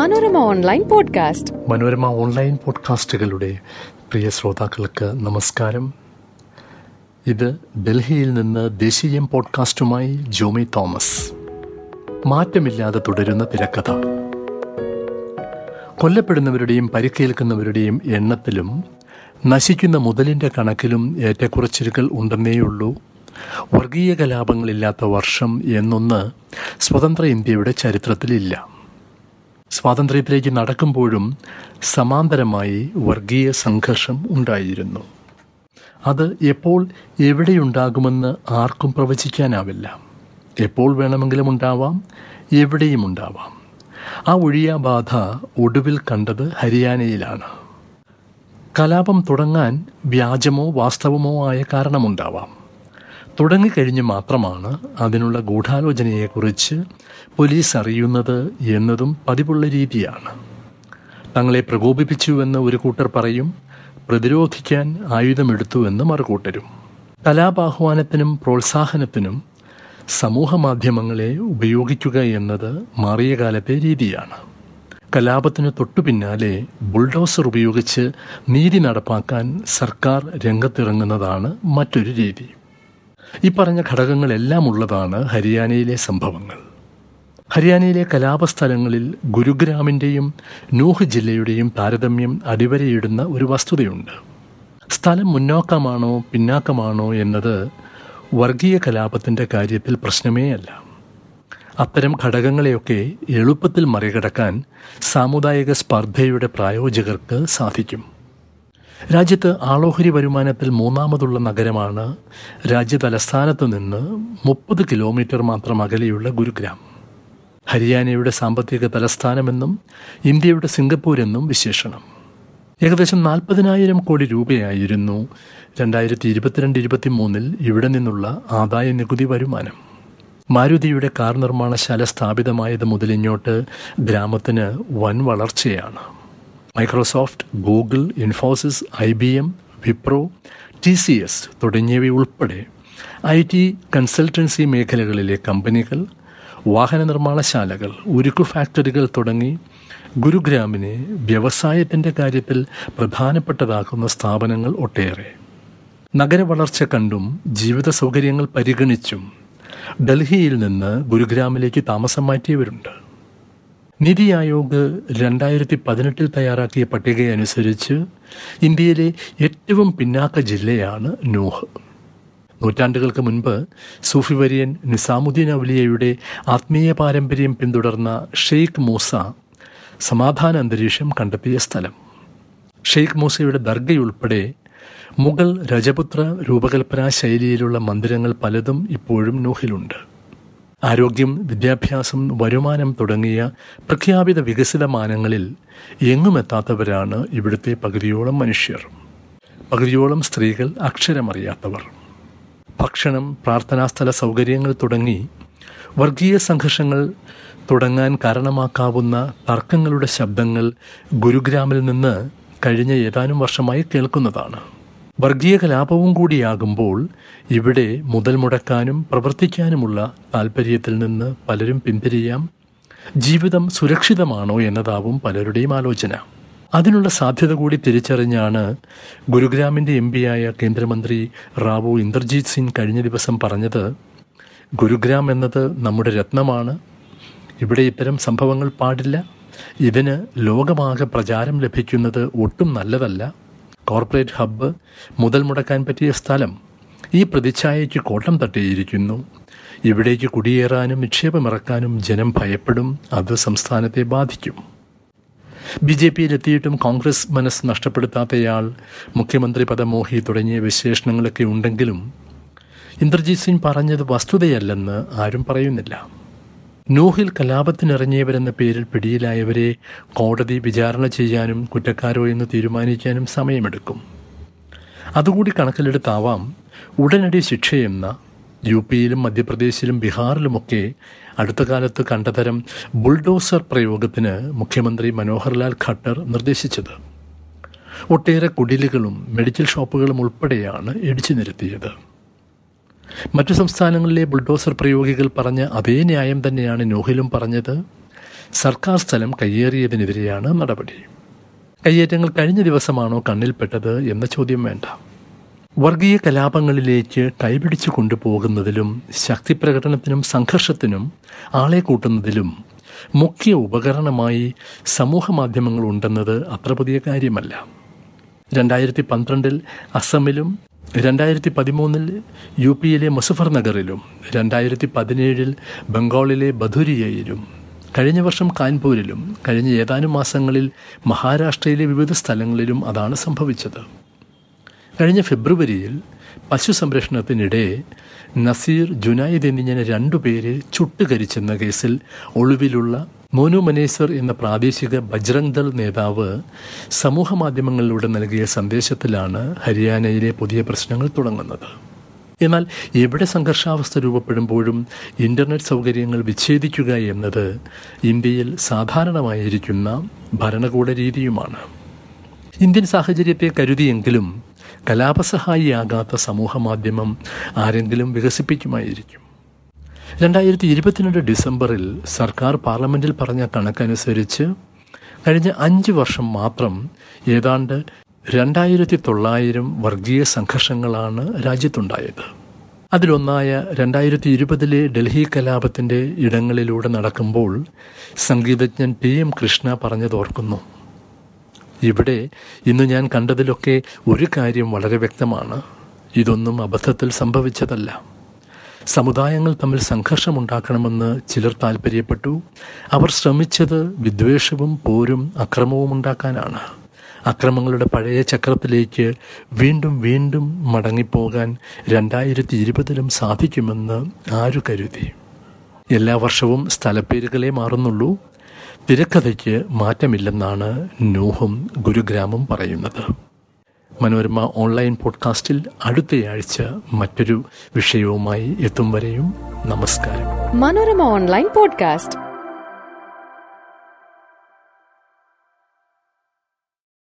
Manorama online podcast. Manorama online പോഡ്കാസ്റ്റുകളുടെ പ്രിയ ശ്രോതാക്കൾക്ക് നമസ്കാരം. ഇത് ഡൽഹിയിൽ നിന്ന് ദേശീയം പോഡ്കാസ്റ്റുമായി ജോമി തോമസ്. മാറ്റമില്ലാതെ തുടരുന്ന തിരക്കഥ. കൊല്ലപ്പെടുന്നവരുടെയും പരിക്കേൽക്കുന്നവരുടെയും എണ്ണത്തിലും നശിക്കുന്ന മുതലിന്റെ കണക്കിലും ഏറ്റക്കുറച്ചിലുകൾ ഉണ്ടെന്നേയുള്ളൂ. വർഗീയ കലാപങ്ങളില്ലാത്ത വർഷം എന്നൊന്ന് സ്വതന്ത്ര ഇന്ത്യയുടെ ചരിത്രത്തിലില്ല. സ്വാതന്ത്ര്യത്തിലേക്ക് നടക്കുമ്പോഴും സമാന്തരമായി വർഗീയ സംഘർഷം ഉണ്ടായിരുന്നു. അത് എപ്പോൾ എവിടെയുണ്ടാകുമെന്ന് ആർക്കും പ്രവചിക്കാനാവില്ല. എപ്പോൾ വേണമെങ്കിലും ഉണ്ടാവാം എവിടെയും ഉണ്ടാവാം. ആ ഒഴിയാബാധ ഒടുവിൽ കണ്ടത് ഹരിയാനയിലാണ്. കലാപം തുടങ്ങാൻ വ്യാജമോ വാസ്തവമോ ആയ കാരണമുണ്ടാവാം. തുടങ്ങിക്കഴിഞ്ഞ് മാത്രമാണ് അതിനുള്ള ഗൂഢാലോചനയെക്കുറിച്ച് പോലീസ് അറിയുന്നത് എന്നതും പതിവുള്ള രീതിയാണ്. തങ്ങളെ പ്രകോപിപ്പിച്ചുവെന്ന് ഒരു കൂട്ടർ പറയും പ്രതിരോധിക്കാൻ ആയുധമെടുത്തുവെന്ന് മറുകൂട്ടരും. കലാപാഹ്വാനത്തിനും പ്രോത്സാഹനത്തിനും സമൂഹ മാധ്യമങ്ങളെ ഉപയോഗിക്കുക എന്നത് മാറിയ കാലത്തെ രീതിയാണ്. കലാപത്തിന് തൊട്ടു പിന്നാലെ ബുൾഡോസർ ഉപയോഗിച്ച് നീതി നടപ്പാക്കാൻ സർക്കാർ രംഗത്തിറങ്ങുന്നതാണ് മറ്റൊരു രീതി. ഈ പറഞ്ഞ ഘടകങ്ങളെല്ലാം ഉള്ളതാണ് ഹരിയാനയിലെ സംഭവങ്ങൾ. ഹരിയാനയിലെ കലാപസ്ഥലങ്ങളിൽ ഗുരുഗ്രാമിന്റെയും നൂഹ് ജില്ലയുടെയും താരതമ്യം അടിവരയിടുന്ന ഒരു വസ്തുതയുണ്ട്. സ്ഥലം മുന്നോക്കമാണോ പിന്നാക്കമാണോ എന്നത് വർഗീയ കലാപത്തിന്റെ കാര്യത്തിൽ പ്രശ്നമേ അല്ല. അത്തരം ഘടകങ്ങളെയൊക്കെ എളുപ്പത്തിൽ മറികടക്കാൻ സാമുദായിക സ്പർദ്ധയുടെ പ്രായോജകർക്ക് സാധിക്കും. രാജ്യത്ത് ആളോഹരി വരുമാനത്തിൽ മൂന്നാമതുള്ള നഗരമാണ് രാജ്യ തലസ്ഥാനത്ത് നിന്ന് മുപ്പത് കിലോമീറ്റർ മാത്രം അകലെയുള്ള ഗുരുഗ്രാം. ഹരിയാനയുടെ സാമ്പത്തിക തലസ്ഥാനമെന്നും ഇന്ത്യയുടെ സിംഗപ്പൂർ എന്നും വിശേഷണം. ഏകദേശം നാൽപ്പതിനായിരം കോടി രൂപയായിരുന്നു രണ്ടായിരത്തി ഇരുപത്തിരണ്ട് ഇരുപത്തി മൂന്നിൽ ഇവിടെ നിന്നുള്ള ആദായ നികുതി വരുമാനം. മാരുതിയുടെ കാർ നിർമ്മാണശാല സ്ഥാപിതമായത് മുതലിങ്ങോട്ട് ഗ്രാമത്തിന് വൻ വളർച്ചയാണ്. Microsoft Google Infosys I B M Wipro T C S തുടങ്ങിയവയുൾപ്പെടെ I T consultancy മേഖലകളിലെ കമ്പനികൾ വാഹന നിർമ്മാണശാലകൾ ഉരുക്കു ഫാക്ടറികൾ തുടങ്ങി ഗുരുഗ്രാമിനെ വ്യവസായത്തിന്റെ കാര്യത്തിൽ പ്രധാനപ്പെട്ടതാക്കുന്ന സ്ഥാപനങ്ങൾ ഒട്ടേറെ. നഗരവളർച്ച കണ്ടും ജീവിത സൗകര്യങ്ങൾ പരിഗണിച്ചും ഡൽഹിയിൽ നിന്ന് ഗുരുഗ്രാമിലേക്ക് താമസം മാറ്റിയവരുണ്ട്. നിതി ആയോഗ് രണ്ടായിരത്തി പതിനെട്ടിൽ തയ്യാറാക്കിയ പട്ടികയനുസരിച്ച് ഇന്ത്യയിലെ ഏറ്റവും പിന്നാക്ക ജില്ലയാണ് നൂഹ്. നൂറ്റാണ്ടുകൾക്ക് മുൻപ് സൂഫി വര്യൻ നിസാമുദ്ദീൻ അവലിയയുടെ ആത്മീയ പാരമ്പര്യം പിന്തുടർന്ന ഷെയ്ഖ് മൂസ സമാധാന അന്തരീക്ഷം കണ്ടെത്തിയ സ്ഥലം. ഷെയ്ഖ് മൂസയുടെ ദർഗയുൾപ്പെടെ മുഗൾ രജപുത്ര രൂപകൽപ്പനാ ശൈലിയിലുള്ള മന്ദിരങ്ങൾ പലതും ഇപ്പോഴും നൂഹിലുണ്ട്. ആരോഗ്യം വിദ്യാഭ്യാസം വരുമാനം തുടങ്ങിയ പ്രഖ്യാപിത വികസിത മാനങ്ങളിൽ എങ്ങുമെത്താത്തവരാണ് ഇവിടുത്തെ പകുതിയോളം മനുഷ്യർ. പകുതിയോളം സ്ത്രീകൾ അക്ഷരമറിയാത്തവർ. ഭക്ഷണം പ്രാർത്ഥനാസ്ഥല സൗകര്യങ്ങൾ തുടങ്ങി വർഗീയ സംഘർഷങ്ങൾ തുടങ്ങാൻ കാരണമാക്കാവുന്ന തർക്കങ്ങളുടെ ശബ്ദങ്ങൾ ഗുരുഗ്രാമിൽ നിന്ന് കഴിഞ്ഞ ഏതാനും വർഷമായി കേൾക്കുന്നതാണ്. വർഗീയ കലാപവും കൂടിയാകുമ്പോൾ ഇവിടെ മുതൽ മുടക്കാനും പ്രവർത്തിക്കാനുമുള്ള താൽപ്പര്യത്തിൽ നിന്ന് പലരും പിന്തിരിയാം. ജീവിതം സുരക്ഷിതമാണോ എന്നതാവും പലരുടെയും ആലോചന. അതിനുള്ള സാധ്യത കൂടി തിരിച്ചറിഞ്ഞാണ് ഗുരുഗ്രാമിന്റെ എം പിയായ കേന്ദ്രമന്ത്രി റാവു ഇന്ദർജീത് സിംഗ് കഴിഞ്ഞ ദിവസം പറഞ്ഞത് ഗുരുഗ്രാം എന്നത് നമ്മുടെ രത്നമാണ്. ഇവിടെ ഇത്തരം സംഭവങ്ങൾ പാടില്ല. ഇതിന് ലോകമാകെ പ്രചാരം ലഭിക്കുന്നത് ഒട്ടും നല്ലതല്ല. കോർപ്പറേറ്റ് ഹബ്ബ് മുതൽ മുടക്കാൻ പറ്റിയ സ്ഥലം ഈ പ്രതിച്ഛായയ്ക്ക് കോട്ടം തട്ടിയിരിക്കുന്നു. ഇവിടേക്ക് കുടിയേറാനും നിക്ഷേപമിറക്കാനും ജനം ഭയപ്പെടും അത് സംസ്ഥാനത്തെ ബാധിക്കും. ബി ജെ പിയിലെത്തിയിട്ടും കോൺഗ്രസ് മനസ്സ് നഷ്ടപ്പെടുത്താത്തയാൾ മുഖ്യമന്ത്രി പദമോഹി തുടങ്ങിയ വിശേഷണങ്ങളൊക്കെ ഉണ്ടെങ്കിലും ഇന്ദ്രജിത് സിംഗ് പറഞ്ഞത് വസ്തുതയല്ലെന്ന് ആരും പറയുന്നില്ല. നൂഹിൽ കലാപത്തിനിറങ്ങിയവരെന്ന പേരിൽ പിടിയിലായവരെ കോടതി വിചാരണ ചെയ്യാനും കുറ്റക്കാരോ എന്ന് തീരുമാനിക്കാനും സമയമെടുക്കും. അതുകൂടി കണക്കിലെടുത്താവാം ഉടനടി ശിക്ഷയെന്ന യു പിയിലും മധ്യപ്രദേശിലും ബീഹാറിലുമൊക്കെ അടുത്ത കാലത്ത് കണ്ടതരം ബുൾഡോസർ പ്രയോഗത്തിന് മുഖ്യമന്ത്രി മനോഹർലാൽ ഖട്ടർ നിർദ്ദേശിച്ചത്. ഒട്ടേറെ കുടിലുകളും മെഡിക്കൽ ഷോപ്പുകളും ഉൾപ്പെടെയാണ് ഇടിച്ചു നിരത്തിയത്. മറ്റു സംസ്ഥാനങ്ങളിലെ ബുൾഡോസർ പ്രയോഗികൾ പറഞ്ഞ അതേ ന്യായം തന്നെയാണ് നോഹിലും പറഞ്ഞത്. സർക്കാർ സ്ഥലം കയ്യേറിയതിനെതിരെയാണ് നടപടി. കയ്യേറ്റങ്ങൾ കഴിഞ്ഞ ദിവസമാണോ കണ്ണിൽപ്പെട്ടത് എന്ന ചോദ്യം വേണ്ട. വർഗീയ കലാപങ്ങളിലേക്ക് കൈപിടിച്ചു കൊണ്ടുപോകുന്നതിലും ശക്തി പ്രകടനത്തിനും സംഘർഷത്തിനും ആളെ കൂട്ടുന്നതിലും മുഖ്യ ഉപകരണമായി സമൂഹ മാധ്യമങ്ങൾ ഉണ്ടെന്നത് അത്ര പുതിയ കാര്യമല്ല. രണ്ടായിരത്തി പന്ത്രണ്ടിൽ അസമിലും രണ്ടായിരത്തി പതിമൂന്നിൽ യു പിയിലെ മുസഫർ നഗറിലും രണ്ടായിരത്തി പതിനേഴിൽ ബംഗാളിലെ ബധുരിയയിലും കഴിഞ്ഞ വർഷം കാൺപൂരിലും കഴിഞ്ഞ ഏതാനും മാസങ്ങളിൽ മഹാരാഷ്ട്രയിലെ വിവിധ സ്ഥലങ്ങളിലും അതാണ് സംഭവിച്ചത്. കഴിഞ്ഞ ഫെബ്രുവരിയിൽ പശു സംരക്ഷണത്തിനിടെ നസീർ ജുനായിദ് എന്നിങ്ങനെ രണ്ടുപേരെ ചുട്ടുകരിച്ചെന്ന കേസിൽ ഒളിവിലുള്ള മോനു മനേസർ എന്ന പ്രാദേശിക ബജ്രംഗ് ദൾ നേതാവ് സമൂഹ മാധ്യമങ്ങളിലൂടെ നൽകിയ സന്ദേശത്തിലാണ് ഹരിയാനയിലെ പുതിയ പ്രശ്നങ്ങൾ തുടങ്ങുന്നത്. എന്നാൽ എവിടെ സംഘർഷാവസ്ഥ രൂപപ്പെടുമ്പോഴും ഇന്റർനെറ്റ് സൗകര്യങ്ങൾ വിച്ഛേദിക്കുക എന്നത് ഇന്ത്യയിൽ സാധാരണമായിരിക്കുന്ന ഭരണകൂട രീതിയുമാണ്. ഇന്ത്യൻ സാഹചര്യത്തെ കരുതിയെങ്കിലും കലാപസഹായിയാകാത്ത സമൂഹ മാധ്യമം ആരെങ്കിലും വികസിപ്പിക്കുമായിരിക്കും. രണ്ടായിരത്തി ഇരുപത്തിരണ്ട് ഡിസംബറിൽ സർക്കാർ പാർലമെന്റിൽ പറഞ്ഞ കണക്കനുസരിച്ച് കഴിഞ്ഞ അഞ്ച് വർഷം മാത്രം ഏതാണ്ട് രണ്ടായിരത്തി തൊള്ളായിരം വർഗീയ സംഘർഷങ്ങളാണ് രാജ്യത്തുണ്ടായത്. അതിലൊന്നായ രണ്ടായിരത്തി ഇരുപതിലെ ഡൽഹി കലാപത്തിന്റെ ഇടങ്ങളിലൂടെ നടക്കുമ്പോൾ സംഗീതജ്ഞൻ ടി എം കൃഷ്ണ പറഞ്ഞതോർക്കുന്നു ഇവിടെ ഇന്ന് ഞാൻ കണ്ടതിലൊക്കെ ഒരു കാര്യം വളരെ വ്യക്തമാണ്. ഇതൊന്നും അബദ്ധത്തിൽ സംഭവിച്ചതല്ല. സമുദായങ്ങൾ തമ്മിൽ സംഘർഷമുണ്ടാക്കണമെന്ന് ചിലർ താൽപ്പര്യപ്പെട്ടു അവർ ശ്രമിച്ചത് വിദ്വേഷവും പോരും അക്രമവും ഉണ്ടാക്കാനാണ്. അക്രമങ്ങളുടെ പഴയ ചക്രത്തിലേക്ക് വീണ്ടും വീണ്ടും മടങ്ങിപ്പോകാൻ രണ്ടായിരത്തി ഇരുപതിലും സാധിക്കുമെന്ന് ആരു കരുതി? എല്ലാ വർഷവും സ്ഥലപ്പേരുകളെ മാറുന്നുള്ളൂ. തിരക്കഥയ്ക്ക് മാറ്റമില്ലെന്നാണ് നൂഹും ഗുരുഗ്രാമും പറയുന്നത്. മനോരമ ഓൺലൈൻ പോഡ്കാസ്റ്റിൽ അടുത്തയാഴ്ച മറ്റൊരു വിഷയവുമായി എത്തും വരെയും നമസ്കാരം. Manorama online podcast.